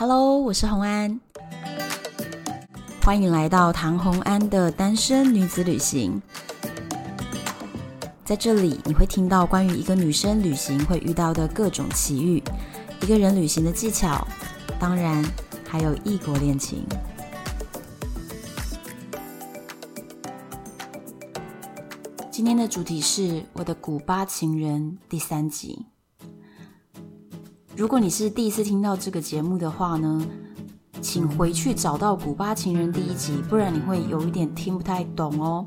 Hello，我是洪安，欢迎来到唐洪安的单身女子旅行。在这里，你会听到关于一个女生旅行会遇到的各种奇遇，一个人旅行的技巧，当然还有异国恋情。今天的主题是我的古巴情人第三集。如果你是第一次听到这个节目的话呢，请回去找到《古巴情人》第一集，不然你会有一点听不太懂哦。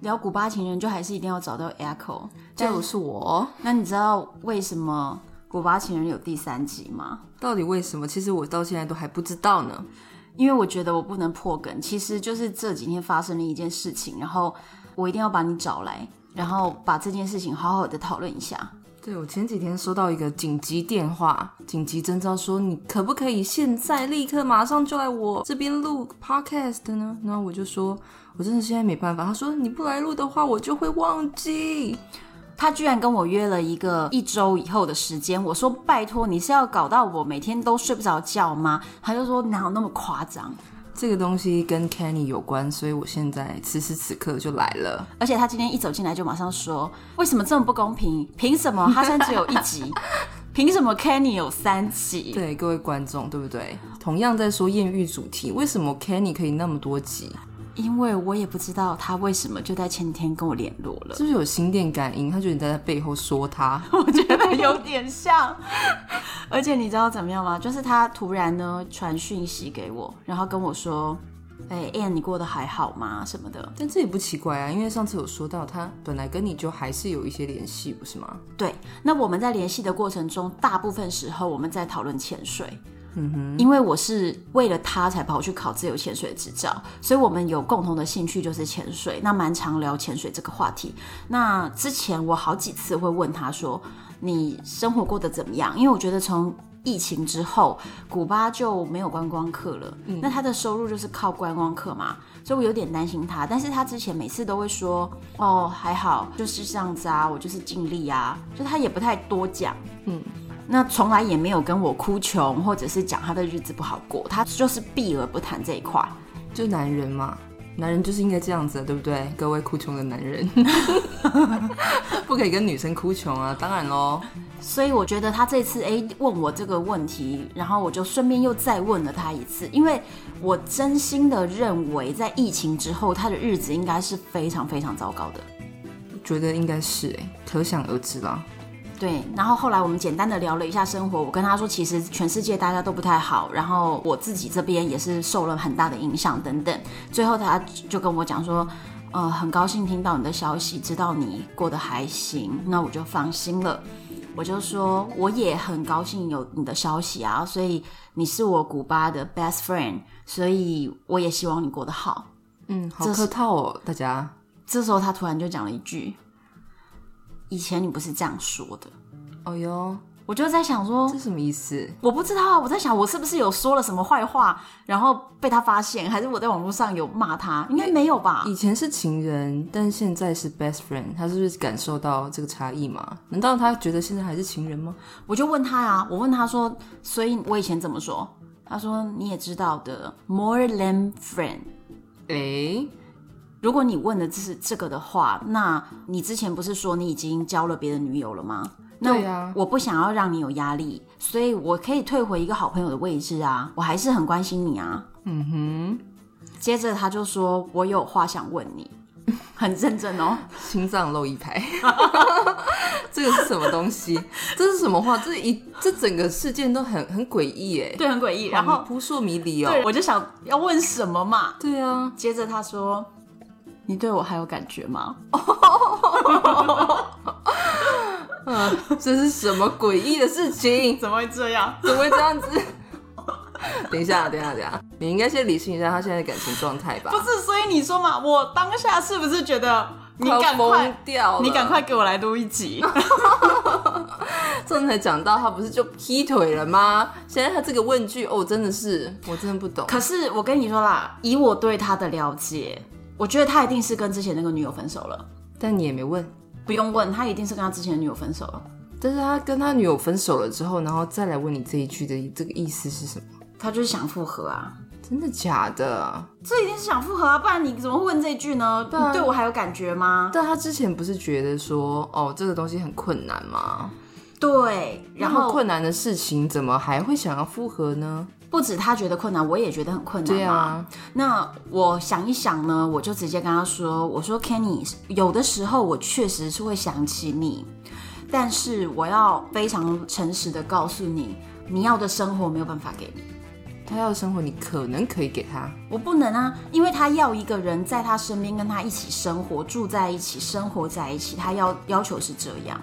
聊《古巴情人》就还是一定要找到 Echo，就是我。那你知道为什么《古巴情人》有第三集吗？到底为什么？其实我到现在都还不知道呢。因为我觉得我不能破梗，其实就是这几天发生了一件事情，然后我一定要把你找来，然后把这件事情好好的讨论一下。对，我前几天收到一个紧急电话，紧急征召说，你可不可以现在立刻马上就来我这边录 podcast 呢？然后我就说，我真的现在没办法。他说，你不来录的话，我就会忘记。他居然跟我约了一个一周以后的时间，我说拜托，你是要搞到我每天都睡不着觉吗？他就说哪有那么夸张？这个东西跟 Kenny 有关，所以我现在此时此刻就来了。而且他今天一走进来就马上说，为什么这么不公平？凭什么哈山只有一集？凭什么 Kenny 有三集？对各位观众，对不对？同样在说艳遇主题，为什么 Kenny 可以那么多集？因为我也不知道他为什么就在前天跟我联络了，是不是有心电感应？他觉得你在他背后说他，我觉得有点像。而且你知道怎么样吗？就是他突然呢传讯息给我，然后跟我说：“哎，Ann，你过得还好吗？什么的。”但这也不奇怪啊，因为上次有说到他本来跟你就还是有一些联系，不是吗？对。那我们在联系的过程中，大部分时候我们在讨论潜水。嗯哼，因为我是为了他才跑去考自由潜水执照，所以我们有共同的兴趣就是潜水，那蛮常聊潜水这个话题。那之前我好几次会问他说：“你生活过得怎么样？”因为我觉得从疫情之后，古巴就没有观光客了，嗯，那他的收入就是靠观光客嘛，所以我有点担心他。但是他之前每次都会说：“哦，还好，就是这样子啊，我就是尽力啊。”就他也不太多讲，嗯。那从来也没有跟我哭穷，或者是讲他的日子不好过，他就是避而不谈这一块。就男人嘛，男人就是应该这样子，对不对？各位哭穷的男人，不可以跟女生哭穷啊，当然喽。所以我觉得他这次哎问我这个问题，然后我就顺便又再问了他一次，因为我真心的认为，在疫情之后，他的日子应该是非常非常糟糕的。我觉得应该是哎，可想而知啦。对，然后后来我们简单的聊了一下生活，我跟他说，其实全世界大家都不太好，然后我自己这边也是受了很大的影响等等。最后他就跟我讲说，呃，很高兴听到你的消息，知道你过得还行，那我就放心了。我就说我也很高兴有你的消息啊，所以你是我古巴的 best friend，所以我也希望你过得好。嗯，好客套哦，大家。这时候他突然就讲了一句。以前你不是这样说的，哦哟，我就在想说，这什么意思？我不知道啊，我在想我是不是有说了什么坏话，然后被他发现，还是我在网络上有骂他？应该没有吧？以前是情人，但现在是 best friend，他是不是感受到这个差异嘛？难道他觉得现在还是情人吗？我就问他啊，我问他说，所以我以前怎么说？他说你也知道的，more than friend，诶。如果你问的是这个的话，那你之前不是说你已经交了别的女友了吗？对呀、啊，我不想要让你有压力，所以我可以退回一个好朋友的位置啊，我还是很关心你啊。嗯哼。接着他就说：“我有话想问你。”很认真哦，心脏漏一拍。这个是什么东西？这是什么话？这一这整个事件都很很诡异哎，对，很诡异。然后扑朔迷离哦。对，我就想要问什么嘛？对啊。接着他说。你对我还有感觉吗？嗯，这是什么诡异的事情？怎么会这样？怎么会这样子？等一下，等一下，等一下，你应该先理清一下他现在的感情状态吧。不是，所以你说嘛，我当下是不是觉得你赶快掉？你赶快给我来录一集。刚才讲到他不是就劈腿了吗？现在他这个问句，哦，真的是我真的不懂。可是我跟你说啦，以我对他的了解。我觉得他一定是跟之前那个女友分手了，但你也没问，不用问，他一定是跟他之前的女友分手了。但是他跟他女友分手了之后，然后再来问你这一句的这个意思是什么？他就是想复合啊。真的假的？这一定是想复合啊，不然你怎么会问这一句呢？你，对我还有感觉吗？但他之前不是觉得说，哦，这个东西很困难吗？对，然后困难的事情怎么还会想要复合呢？不止他觉得困难，我也觉得很困难。对啊，那我想一想呢，我就直接跟他说：“我说，Kenny，有的时候我确实是会想起你，但是我要非常诚实的告诉你，你要的生活没有办法给你。”他要的生活，你可能可以给他，我不能啊，因为他要一个人在他身边，跟他一起生活，住在一起，生活在一起。他要要求是这样。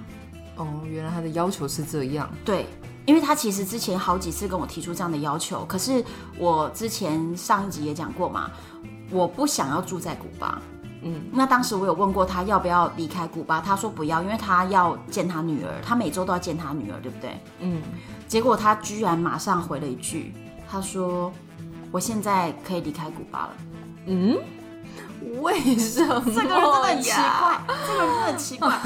哦，原来他的要求是这样。对，因为他其实之前好几次跟我提出这样的要求，可是我之前上一集也讲过嘛，我不想要住在古巴。嗯，那当时我有问过他要不要离开古巴，他说不要，因为他要见他女儿，他每周都要见他女儿，对不对？嗯，结果他居然马上回了一句。他说：“我现在可以离开古巴了。”嗯，为什么？这个人真的很奇怪，这个人真的很奇怪。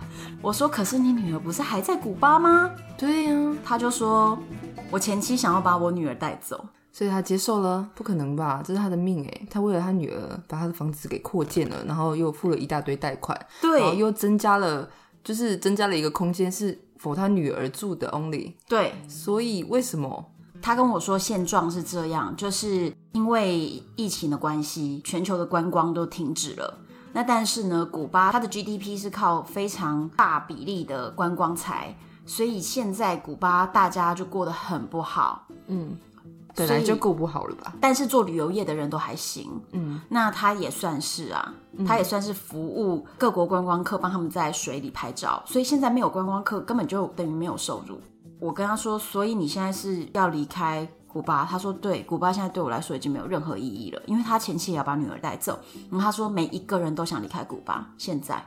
我说：“可是你女儿不是还在古巴吗？”对呀。他就说：“我前妻想要把我女儿带走，所以他接受了。不可能吧？这是他的命哎！他为了他女儿把他的房子给扩建了，然后又付了一大堆贷款，对，然后又增加了，就是增加了一个空间是 for 他女儿住的 only。对，所以为什么？”他跟我说现状是这样，就是因为疫情的关系，全球的观光都停止了。那但是呢，古巴它的 GDP 是靠非常大比例的观光财，所以现在古巴大家就过得很不好。嗯，本来就够不好了吧？但是做旅游业的人都还行。嗯，那他也算是啊，他也算是服务各国观光客，帮他们在水里拍照。所以现在没有观光客，根本就等于没有收入。我跟他说，所以你现在是要离开古巴？他说对，古巴现在对我来说已经没有任何意义了，因为他前妻也要把女儿带走。然后他说，每一个人都想离开古巴。现在，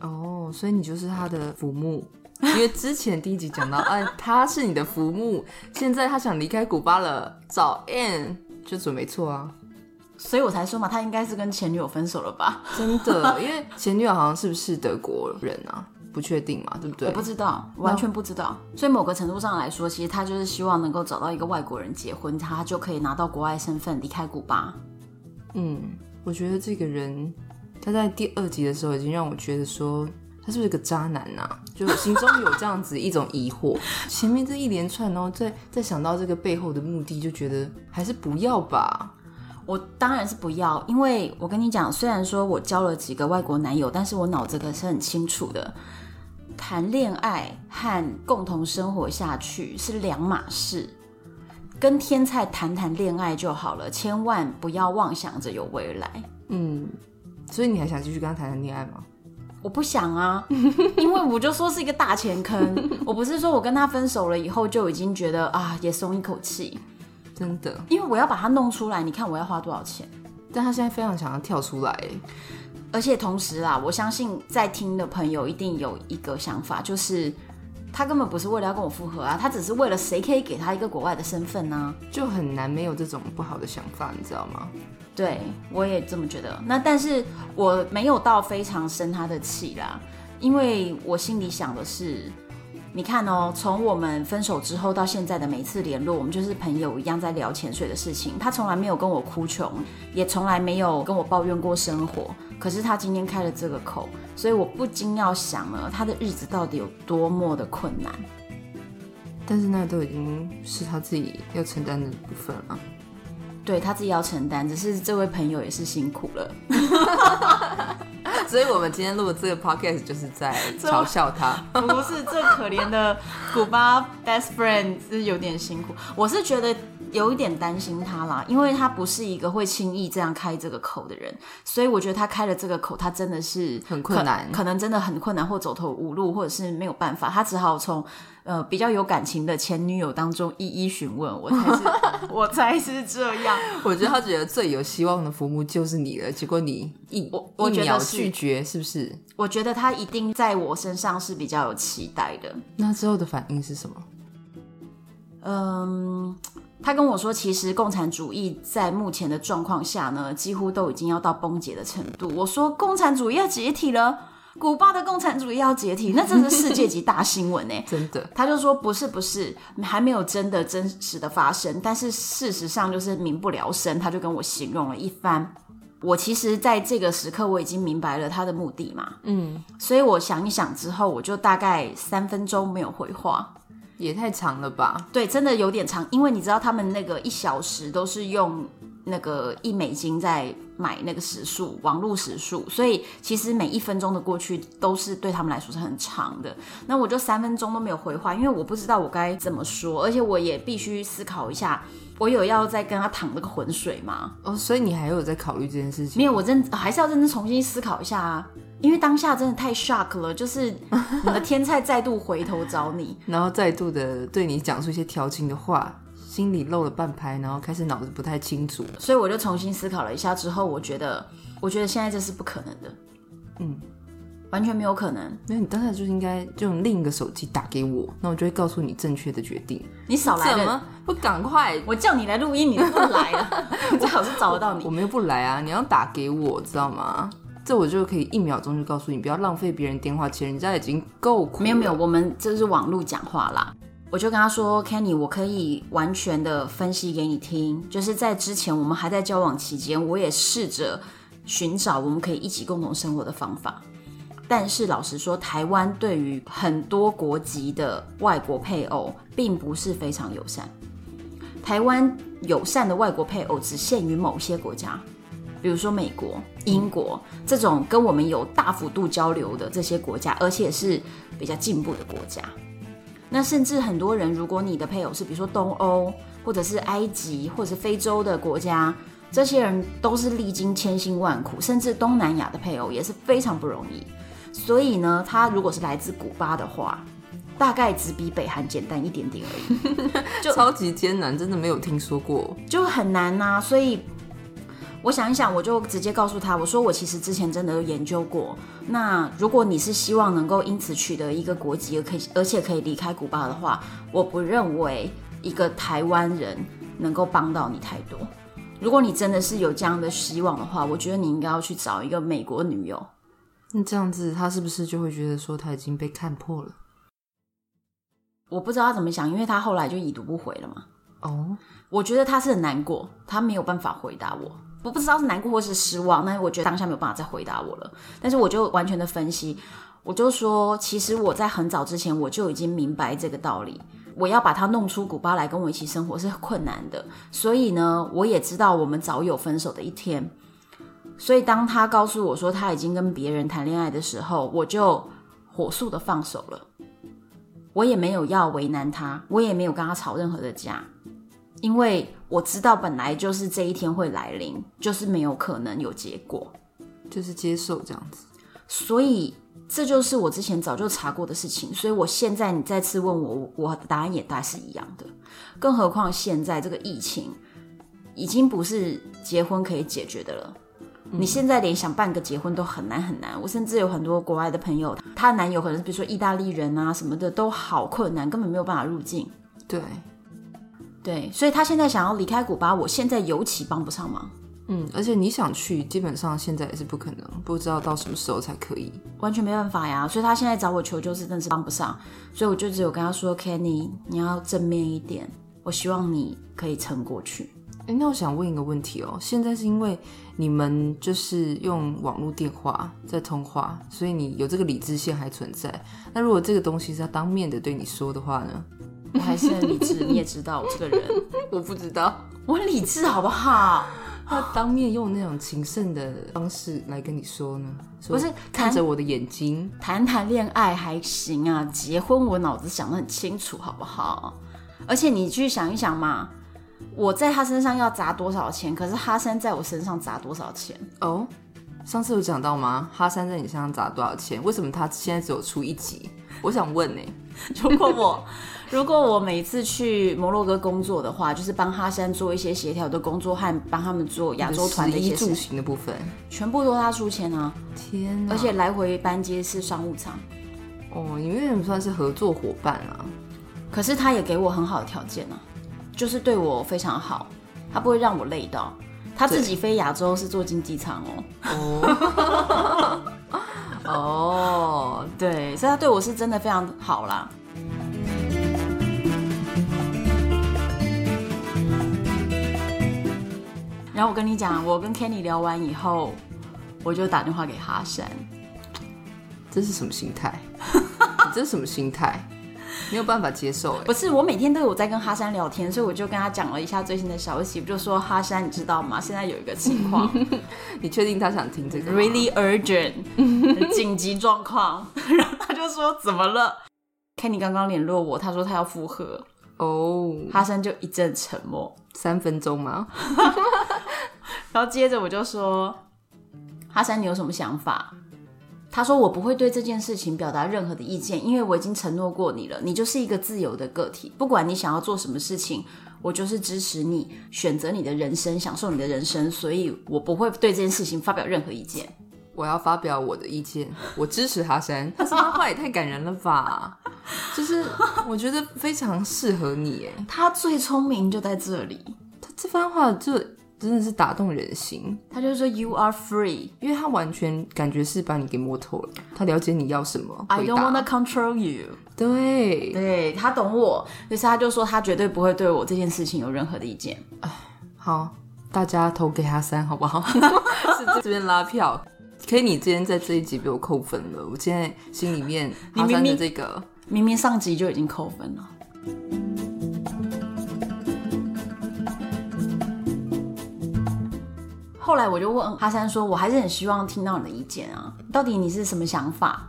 哦，所以你就是他的浮木，因为之前第一集讲到，哎，他是你的浮木，现在他想离开古巴了，找 Ann 就准没错啊。所以我才说嘛，他应该是跟前女友分手了吧？真的，因为前女友好像是不是德国人啊？不确定嘛，对不对？我不知道，完全不知道。所以某个程度上来说，其实他就是希望能够找到一个外国人结婚，他就可以拿到国外身份离开古巴。嗯，我觉得这个人他在第二集的时候已经让我觉得说他是不是个渣男啊？就心中有这样子一种疑惑。前面这一连串，然后再再想到这个背后的目的，就觉得还是不要吧。我当然是不要，因为我跟你讲，虽然说我交了几个外国男友，但是我脑子可是很清楚的。谈恋爱和共同生活下去是两码事，跟天菜谈谈恋爱就好了，千万不要妄想着有未来。嗯，所以你还想继续跟他谈谈恋爱吗？我不想啊，因为我就说是一个大钱坑。我不是说我跟他分手了以后就已经觉得啊，也松一口气，真的。因为我要把它弄出来，你看我要花多少钱？但他现在非常想要跳出来。而且同时啦，我相信在听的朋友一定有一个想法，就是他根本不是为了要跟我复合啊，他只是为了谁可以给他一个国外的身份呢？啊？就很难没有这种不好的想法，你知道吗？对，我也这么觉得。那但是我没有到非常生他的气啦，因为我心里想的是。你看哦，从我们分手之后到现在的每次联络，我们就是朋友一样在聊潜水的事情。他从来没有跟我哭穷，也从来没有跟我抱怨过生活。可是他今天开了这个口，所以我不禁要想呢，他的日子到底有多么的困难。但是那都已经是他自己要承担的部分了。对，他自己要承担，只是这位朋友也是辛苦了。所以，我们今天录的这个 podcast 就是在嘲笑他。不是，这可怜的古巴 best friend 是有点辛苦。我是觉得有一点担心他啦，因为他不是一个会轻易这样开这个口的人，所以我觉得他开了这个口，他真的是很困难，可能真的很困难，或走投无路，或者是没有办法，他只好从。呃，比较有感情的前女友当中一一询问，我才是，我才是这样。我觉得他觉得最有希望的父母就是你了，结果你一我我一秒拒绝，是不是？我觉得他一定在我身上是比较有期待的。那之后的反应是什么？嗯，他跟我说，其实共产主义在目前的状况下呢，几乎都已经要到崩解的程度。我说，共产主义要解体了，古巴的共产主义要解体，那真是世界级大新闻呢。真的。他就说，不是不是，还没有真的真实的发生，但是事实上就是民不聊生。他就跟我形容了一番。我其实在这个时刻我已经明白了他的目的嘛，嗯，所以我想一想之后，我就大概三分钟没有回话。也太长了吧？对，真的有点长，因为你知道他们那个一小时都是用那个一美金在买那个时速，网络时速，所以其实每一分钟的过去都是对他们来说是很长的。那我就三分钟都没有回话，因为我不知道我该怎么说，而且我也必须思考一下，我有要再跟他淌那个浑水吗？哦，所以你还有在考虑这件事情？没有，我真还是要认真重新思考一下啊。因为当下真的太 shock 了，就是你的天菜再度回头找你，然后再度的对你讲出一些调情的话，心里漏了半拍，然后开始脑子不太清楚，所以我就重新思考了一下之后，我觉得，我觉得现在这是不可能的，嗯，完全没有可能。没有你当下就应该就用另一个手机打给我，那我就会告诉你正确的决定。你少来了，怎么不赶快？我叫你来录音，你都不来了，最好是找得到你。我没有不来啊，你要打给我，知道吗？这我就可以一秒钟就告诉你，不要浪费别人电话钱，人家已经够苦。没有没有，我们这是网络讲话啦。我就跟他说，Kenny，我可以完全的分析给你听。就是在之前我们还在交往期间，我也试着寻找我们可以一起共同生活的方法。但是老实说，台湾对于很多国籍的外国配偶并不是非常友善。台湾友善的外国配偶只限于某些国家。比如说美国、英国这种跟我们有大幅度交流的这些国家，而且是比较进步的国家。那甚至很多人，如果你的配偶是比如说东欧，或者是埃及，或者是非洲的国家，这些人都是历经千辛万苦，甚至东南亚的配偶也是非常不容易。所以呢，他如果是来自古巴的话，大概只比北韩简单一点点而已，就超级艰难，真的没有听说过，就很难呐、啊。所以。我想一想，我就直接告诉他，我说我其实之前真的有研究过。那如果你是希望能够因此取得一个国籍，而可以而且可以离开古巴的话，我不认为一个台湾人能够帮到你太多。如果你真的是有这样的希望的话，我觉得你应该要去找一个美国女友。那这样子，他是不是就会觉得说他已经被看破了？我不知道他怎么想，因为他后来就已读不回了嘛。哦，我觉得他是很难过，他没有办法回答我。我不知道是难过或是失望，那我觉得当下没有办法再回答我了。但是我就完全的分析，我就说，其实我在很早之前我就已经明白这个道理。我要把他弄出古巴来跟我一起生活是很困难的，所以呢，我也知道我们早有分手的一天。所以当他告诉我说他已经跟别人谈恋爱的时候，我就火速的放手了。我也没有要为难他，我也没有跟他吵任何的架。因为我知道本来就是这一天会来临，就是没有可能有结果，就是接受这样子。所以这就是我之前早就查过的事情。所以我现在你再次问我，我的答案也大概是一样的。更何况现在这个疫情已经不是结婚可以解决的了。嗯。你现在连想办个结婚都很难很难。我甚至有很多国外的朋友，她男友可能是比如说意大利人啊什么的，都好困难，根本没有办法入境。对。对，所以她现在想要离开古巴，我现在尤其帮不上忙。嗯，而且你想去，基本上现在也是不可能，不知道到什么时候才可以，完全没办法呀。所以他现在找我求救，是真的是帮不上。所以我就只有跟他说：“Kenny，你要正面一点，我希望你可以撑过去。”哎，那我想问一个问题哦，现在是因为你们就是用网络电话在通话，所以你有这个理智线还存在。那如果这个东西是要当面的对你说的话呢？我还是很理智，你也知道我这个人，我不知道我很理智好不好？他当面用那种情圣的方式来跟你说呢？不是看着我的眼睛谈谈恋爱还行啊，结婚我脑子想得很清楚好不好？而且你去想一想嘛，我在他身上要砸多少钱，可是哈山在我身上砸多少钱？哦，上次有讲到吗？哈山在你身上砸多少钱？为什么他现在只有出一集？我想问呢、欸，如果我。如果我每次去摩洛哥工作的话，就是帮哈山做一些协调的工作和帮他们做亚洲团的一些住行的部分，全部都他出钱啊！天哪！而且来回班机是商务舱。哦，你们也算是合作伙伴啊。可是他也给我很好的条件啊。就是对我非常好，他不会让我累到。他自己飞亚洲是坐经济舱哦。哦，哦，对，所以他对我是真的非常好啦。然后我跟你讲，我跟 Kenny 聊完以后，我就打电话给哈山。这是什么心态？这是什么心态？没有办法接受哎。不是，我每天都有在跟哈山聊天，所以我就跟他讲了一下最新的消息，我就说哈山，你知道吗？现在有一个情况，你确定他想听这个？Really urgent，紧急状况。然后他就说怎么了？Kenny 刚刚联络我，他说他要复合。哦、oh，哈山就一阵沉默，三分钟吗？然后接着我就说，哈山，你有什么想法？他说：“我不会对这件事情表达任何的意见，因为我已经承诺过你了。你就是一个自由的个体，不管你想要做什么事情，我就是支持你选择你的人生，享受你的人生。所以我不会对这件事情发表任何意见。我要发表我的意见，我支持哈山。这番话也太感人了吧！就是我觉得非常适合你，哎，他最聪明就在这里。他这番话就。”真的是打动人心。他就说 “You are free”，因为他完全感觉是把你给摸透了。他了解你要什么。I don't wanna control you。对，对，他懂我，于是他就说他绝对不会对我这件事情有任何的意见。好，大家投给他三好不好？是这边拉票。可以，你今天在这一集被我扣分了。我现在心里面哈山的这个明明，明明上集就已经扣分了。后来我就问哈山说：“我还是很希望听到你的意见啊，到底你是什么想法？”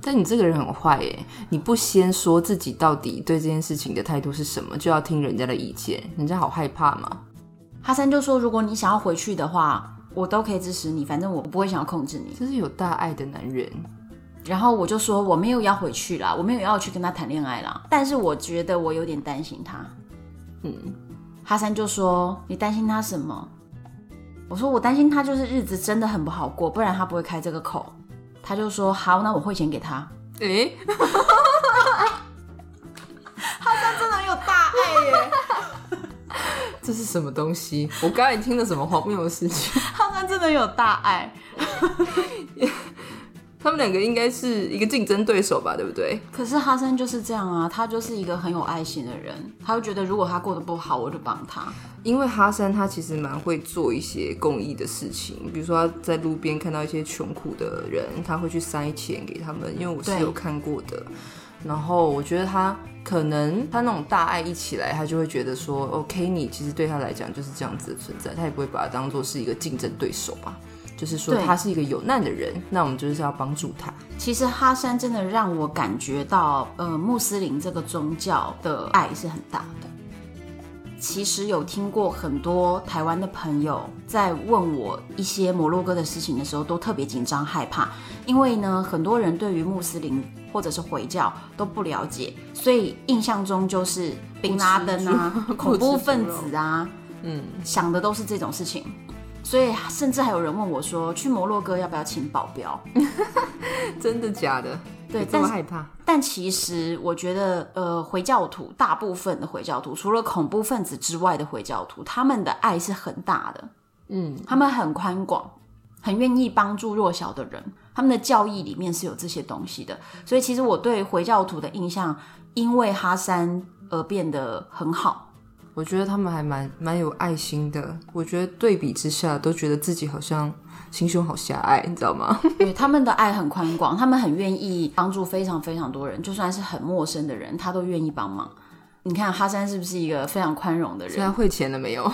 但你这个人很坏耶，你不先说自己到底对这件事情的态度是什么，就要听人家的意见，人家好害怕嘛？哈山就说：“如果你想要回去的话，我都可以支持你，反正我不会想要控制你。”这是有大爱的男人。然后我就说：“我没有要回去啦，我没有要去跟他谈恋爱啦，但是我觉得我有点担心他。”嗯，哈山就说：“你担心他什么？”我说我担心他就是日子真的很不好过，不然他不会开这个口。他就说好，那我汇钱给他。诶、欸，哈山真的很有大爱耶！这是什么东西？我刚才听了什么荒谬的事情？哈山真的有大爱。他们两个应该是一个竞争对手吧，对不对？可是哈森就是这样啊，他就是一个很有爱心的人，他会觉得如果他过得不好，我就帮他。因为哈森他其实蛮会做一些公益的事情，比如说他在路边看到一些穷苦的人，他会去塞钱给他们。因为我是有看过的，然后我觉得他可能他那种大爱一起来，他就会觉得说，OK，你其实对他来讲就是这样子的存在，他也不会把他当做是一个竞争对手吧。就是说他是一个有难的人，那我们就是要帮助他。其实哈山真的让我感觉到，呃，穆斯林这个宗教的爱是很大的。其实有听过很多台湾的朋友在问我一些摩洛哥的事情的时候，都特别紧张害怕，因为呢，很多人对于穆斯林或者是回教都不了解，所以印象中就是宾拉登啊，恐怖分子啊，嗯，想的都是这种事情。所以甚至还有人问我说，去摩洛哥要不要请保镖？真的假的？对，这么害怕。但其实我觉得，呃，回教徒大部分的回教徒，除了恐怖分子之外的回教徒，他们的爱是很大的。嗯，他们很宽广，很愿意帮助弱小的人。他们的教义里面是有这些东西的。所以其实我对回教徒的印象，因为哈山而变得很好。我觉得他们还蛮蛮有爱心的。我觉得对比之下，都觉得自己好像心胸好狭隘，你知道吗？对，他们的爱很宽广，他们很愿意帮助非常非常多人，就算是很陌生的人，他都愿意帮忙。你看哈山是不是一个非常宽容的人？现在汇钱了没有？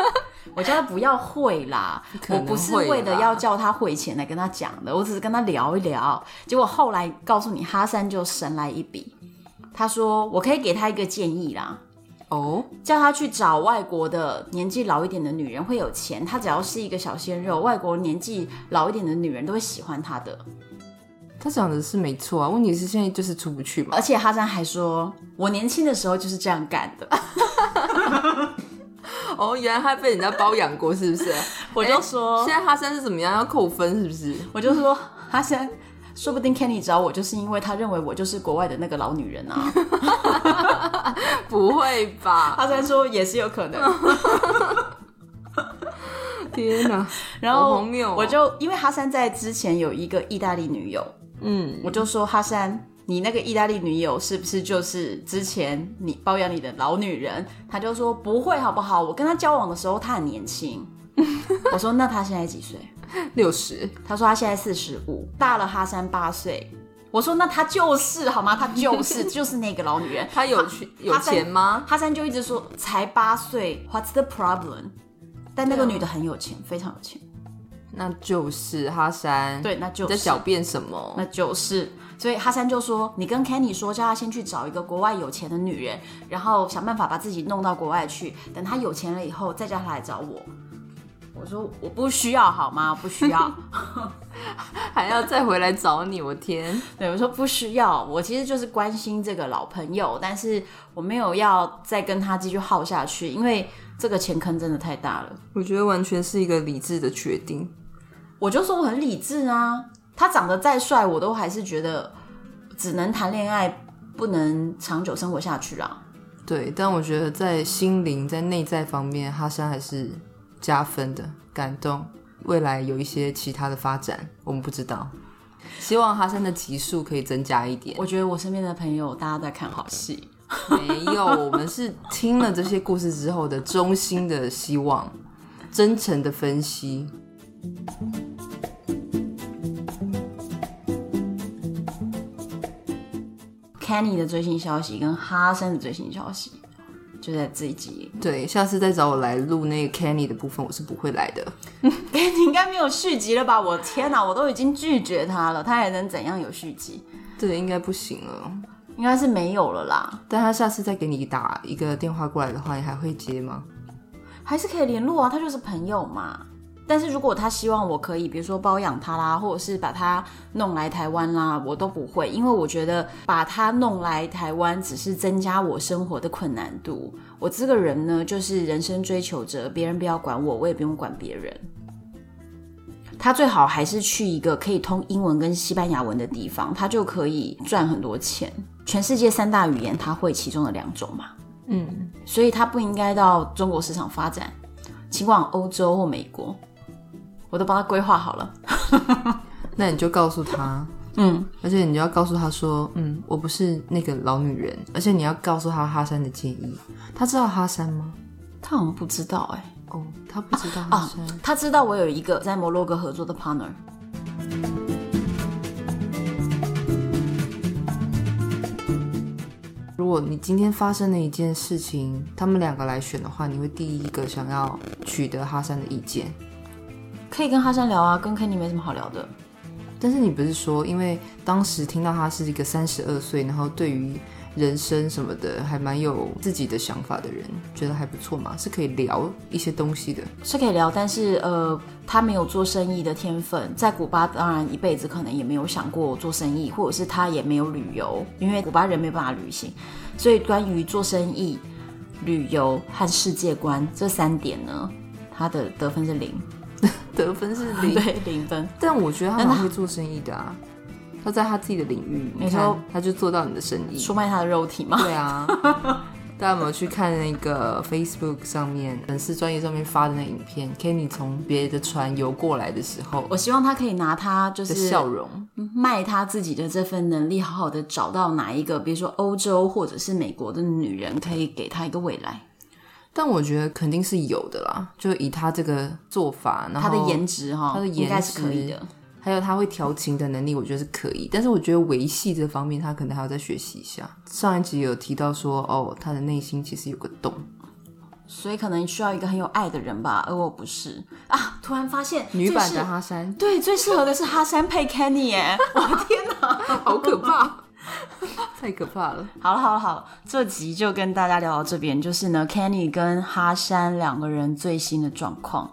我叫他不要汇啦，我不是为了要叫他汇钱来跟他讲的，我只是跟他聊一聊。结果后来告诉你，哈山就神来一笔，他说我可以给他一个建议啦。哦，叫他去找外国的年纪老一点的女人会有钱，他只要是一个小鲜肉，外国年纪老一点的女人都会喜欢他的。他讲的是没错啊，问题是现在就是出不去嘛。而且哈山还说，我年轻的时候就是这样干的。哦，原来他被人家包养过，是不是？我就说，现在哈山是怎么样要扣分，是不是？我就说哈山。说不定 Kenny 找我就是因为他认为我就是国外的那个老女人啊。不会吧？哈山说也是有可能。天哪！然后我就、哦、因为哈山在之前有一个意大利女友，嗯，我就说哈山，你那个意大利女友是不是就是之前你包养你的老女人？他就说不会，好不好？我跟他交往的时候他很年轻。我说那他现在几岁？六十。他说他现在四十五，大了哈山八岁。我说那他就是好吗？他就是 就是那个老女人。他有有钱吗？哈山就一直说才八岁，What's the problem？但那个女的很有钱，非常有钱，那就是哈山。对，那就是在狡辩什么？那就是，所以哈山就说：“你跟 Kenny 说，叫他先去找一个国外有钱的女人，然后想办法把自己弄到国外去。等他有钱了以后，再叫他来找我。”我说：“我不需要，好吗？不需要，还要再回来找你？我天！对，我说不需要。我其实就是关心这个老朋友，但是我没有要再跟他继续耗下去，因为。”这个钱坑真的太大了，我觉得完全是一个理智的决定。我就说我很理智啊，他长得再帅，我都还是觉得只能谈恋爱，不能长久生活下去啊。对，但我觉得在心灵、在内在方面，哈山还是加分的，感动。未来有一些其他的发展，我们不知道。希望哈森的集数可以增加一点。我觉得我身边的朋友大家在看好戏。没有，我们是听了这些故事之后的衷心的希望，真诚的分析。Kenny 的最新消息跟哈森的最新消息就在这一集。对，下次再找我来录那个 Kenny 的部分，我是不会来的。你应该没有续集了吧？我天哪，我都已经拒绝他了，他还能怎样有续集？这个应该不行了。应该是没有了啦，但他下次再给你打一个电话过来的话，你还会接吗？还是可以联络啊，他就是朋友嘛。但是如果他希望我可以，比如说包养他啦，或者是把他弄来台湾啦，我都不会，因为我觉得把他弄来台湾只是增加我生活的困难度。我这个人呢，就是人生追求者，别人不要管我，我也不用管别人。他最好还是去一个可以通英文跟西班牙文的地方，他就可以赚很多钱。全世界三大语言，他会其中的两种嘛？嗯，所以他不应该到中国市场发展，请往欧洲或美国，我都帮他规划好了。那你就告诉他，嗯，而且你就要告诉他说，嗯，我不是那个老女人，而且你要告诉他哈山的建议。他知道哈山吗？他好像不知道哎、欸。哦，他不知道哈山。啊，他知道我有一个在摩洛哥合作的 partner。如果你今天发生了一件事情，他们两个来选的话，你会第一个想要取得哈山的意见？可以跟哈山聊啊，跟 Kenny 没什么好聊的。但是你不是说，因为当时听到他是一个三十二岁，然后对于人生什么的还蛮有自己的想法的人，觉得还不错嘛，是可以聊一些东西的，是可以聊。但是呃，他没有做生意的天分，在古巴当然一辈子可能也没有想过做生意，或者是他也没有旅游，因为古巴人没有办法旅行。所以关于做生意、旅游和世界观这三点呢，他的得分是零，得分是零，对，零分。但我觉得他蛮会做生意的啊。他在他自己的领域，你看他就做到你的生意，出卖他的肉体吗？对啊，大家有没有去看那个 Facebook 上面粉丝专业上面发的那影片？Kenny 从别的船游过来的时候，我希望他可以拿他就是笑容卖他自己的这份能力，好好的找到哪一个，比如说欧洲或者是美国的女人，可以给他一个未来。但我觉得肯定是有的啦，就以他这个做法，然后他的颜值哈，他的颜值可以的。还有他会调情的能力，我觉得是可以。但是我觉得维系这方面，他可能还要再学习一下。上一集有提到说，哦，他的内心其实有个洞，所以可能需要一个很有爱的人吧。而我不是啊，突然发现女版的哈山，对，最适合的是哈山配 Kenny 耶！我的天哪，好可怕，太可怕了。好了好了好了，这集就跟大家聊到这边，就是呢，Kenny 跟哈山两个人最新的状况。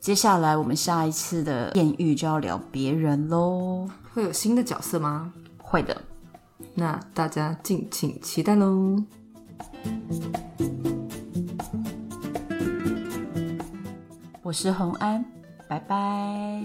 接下来我们下一次的艳遇就要聊别人喽，会有新的角色吗？会的，那大家敬请期待喽。我是洪安，拜拜。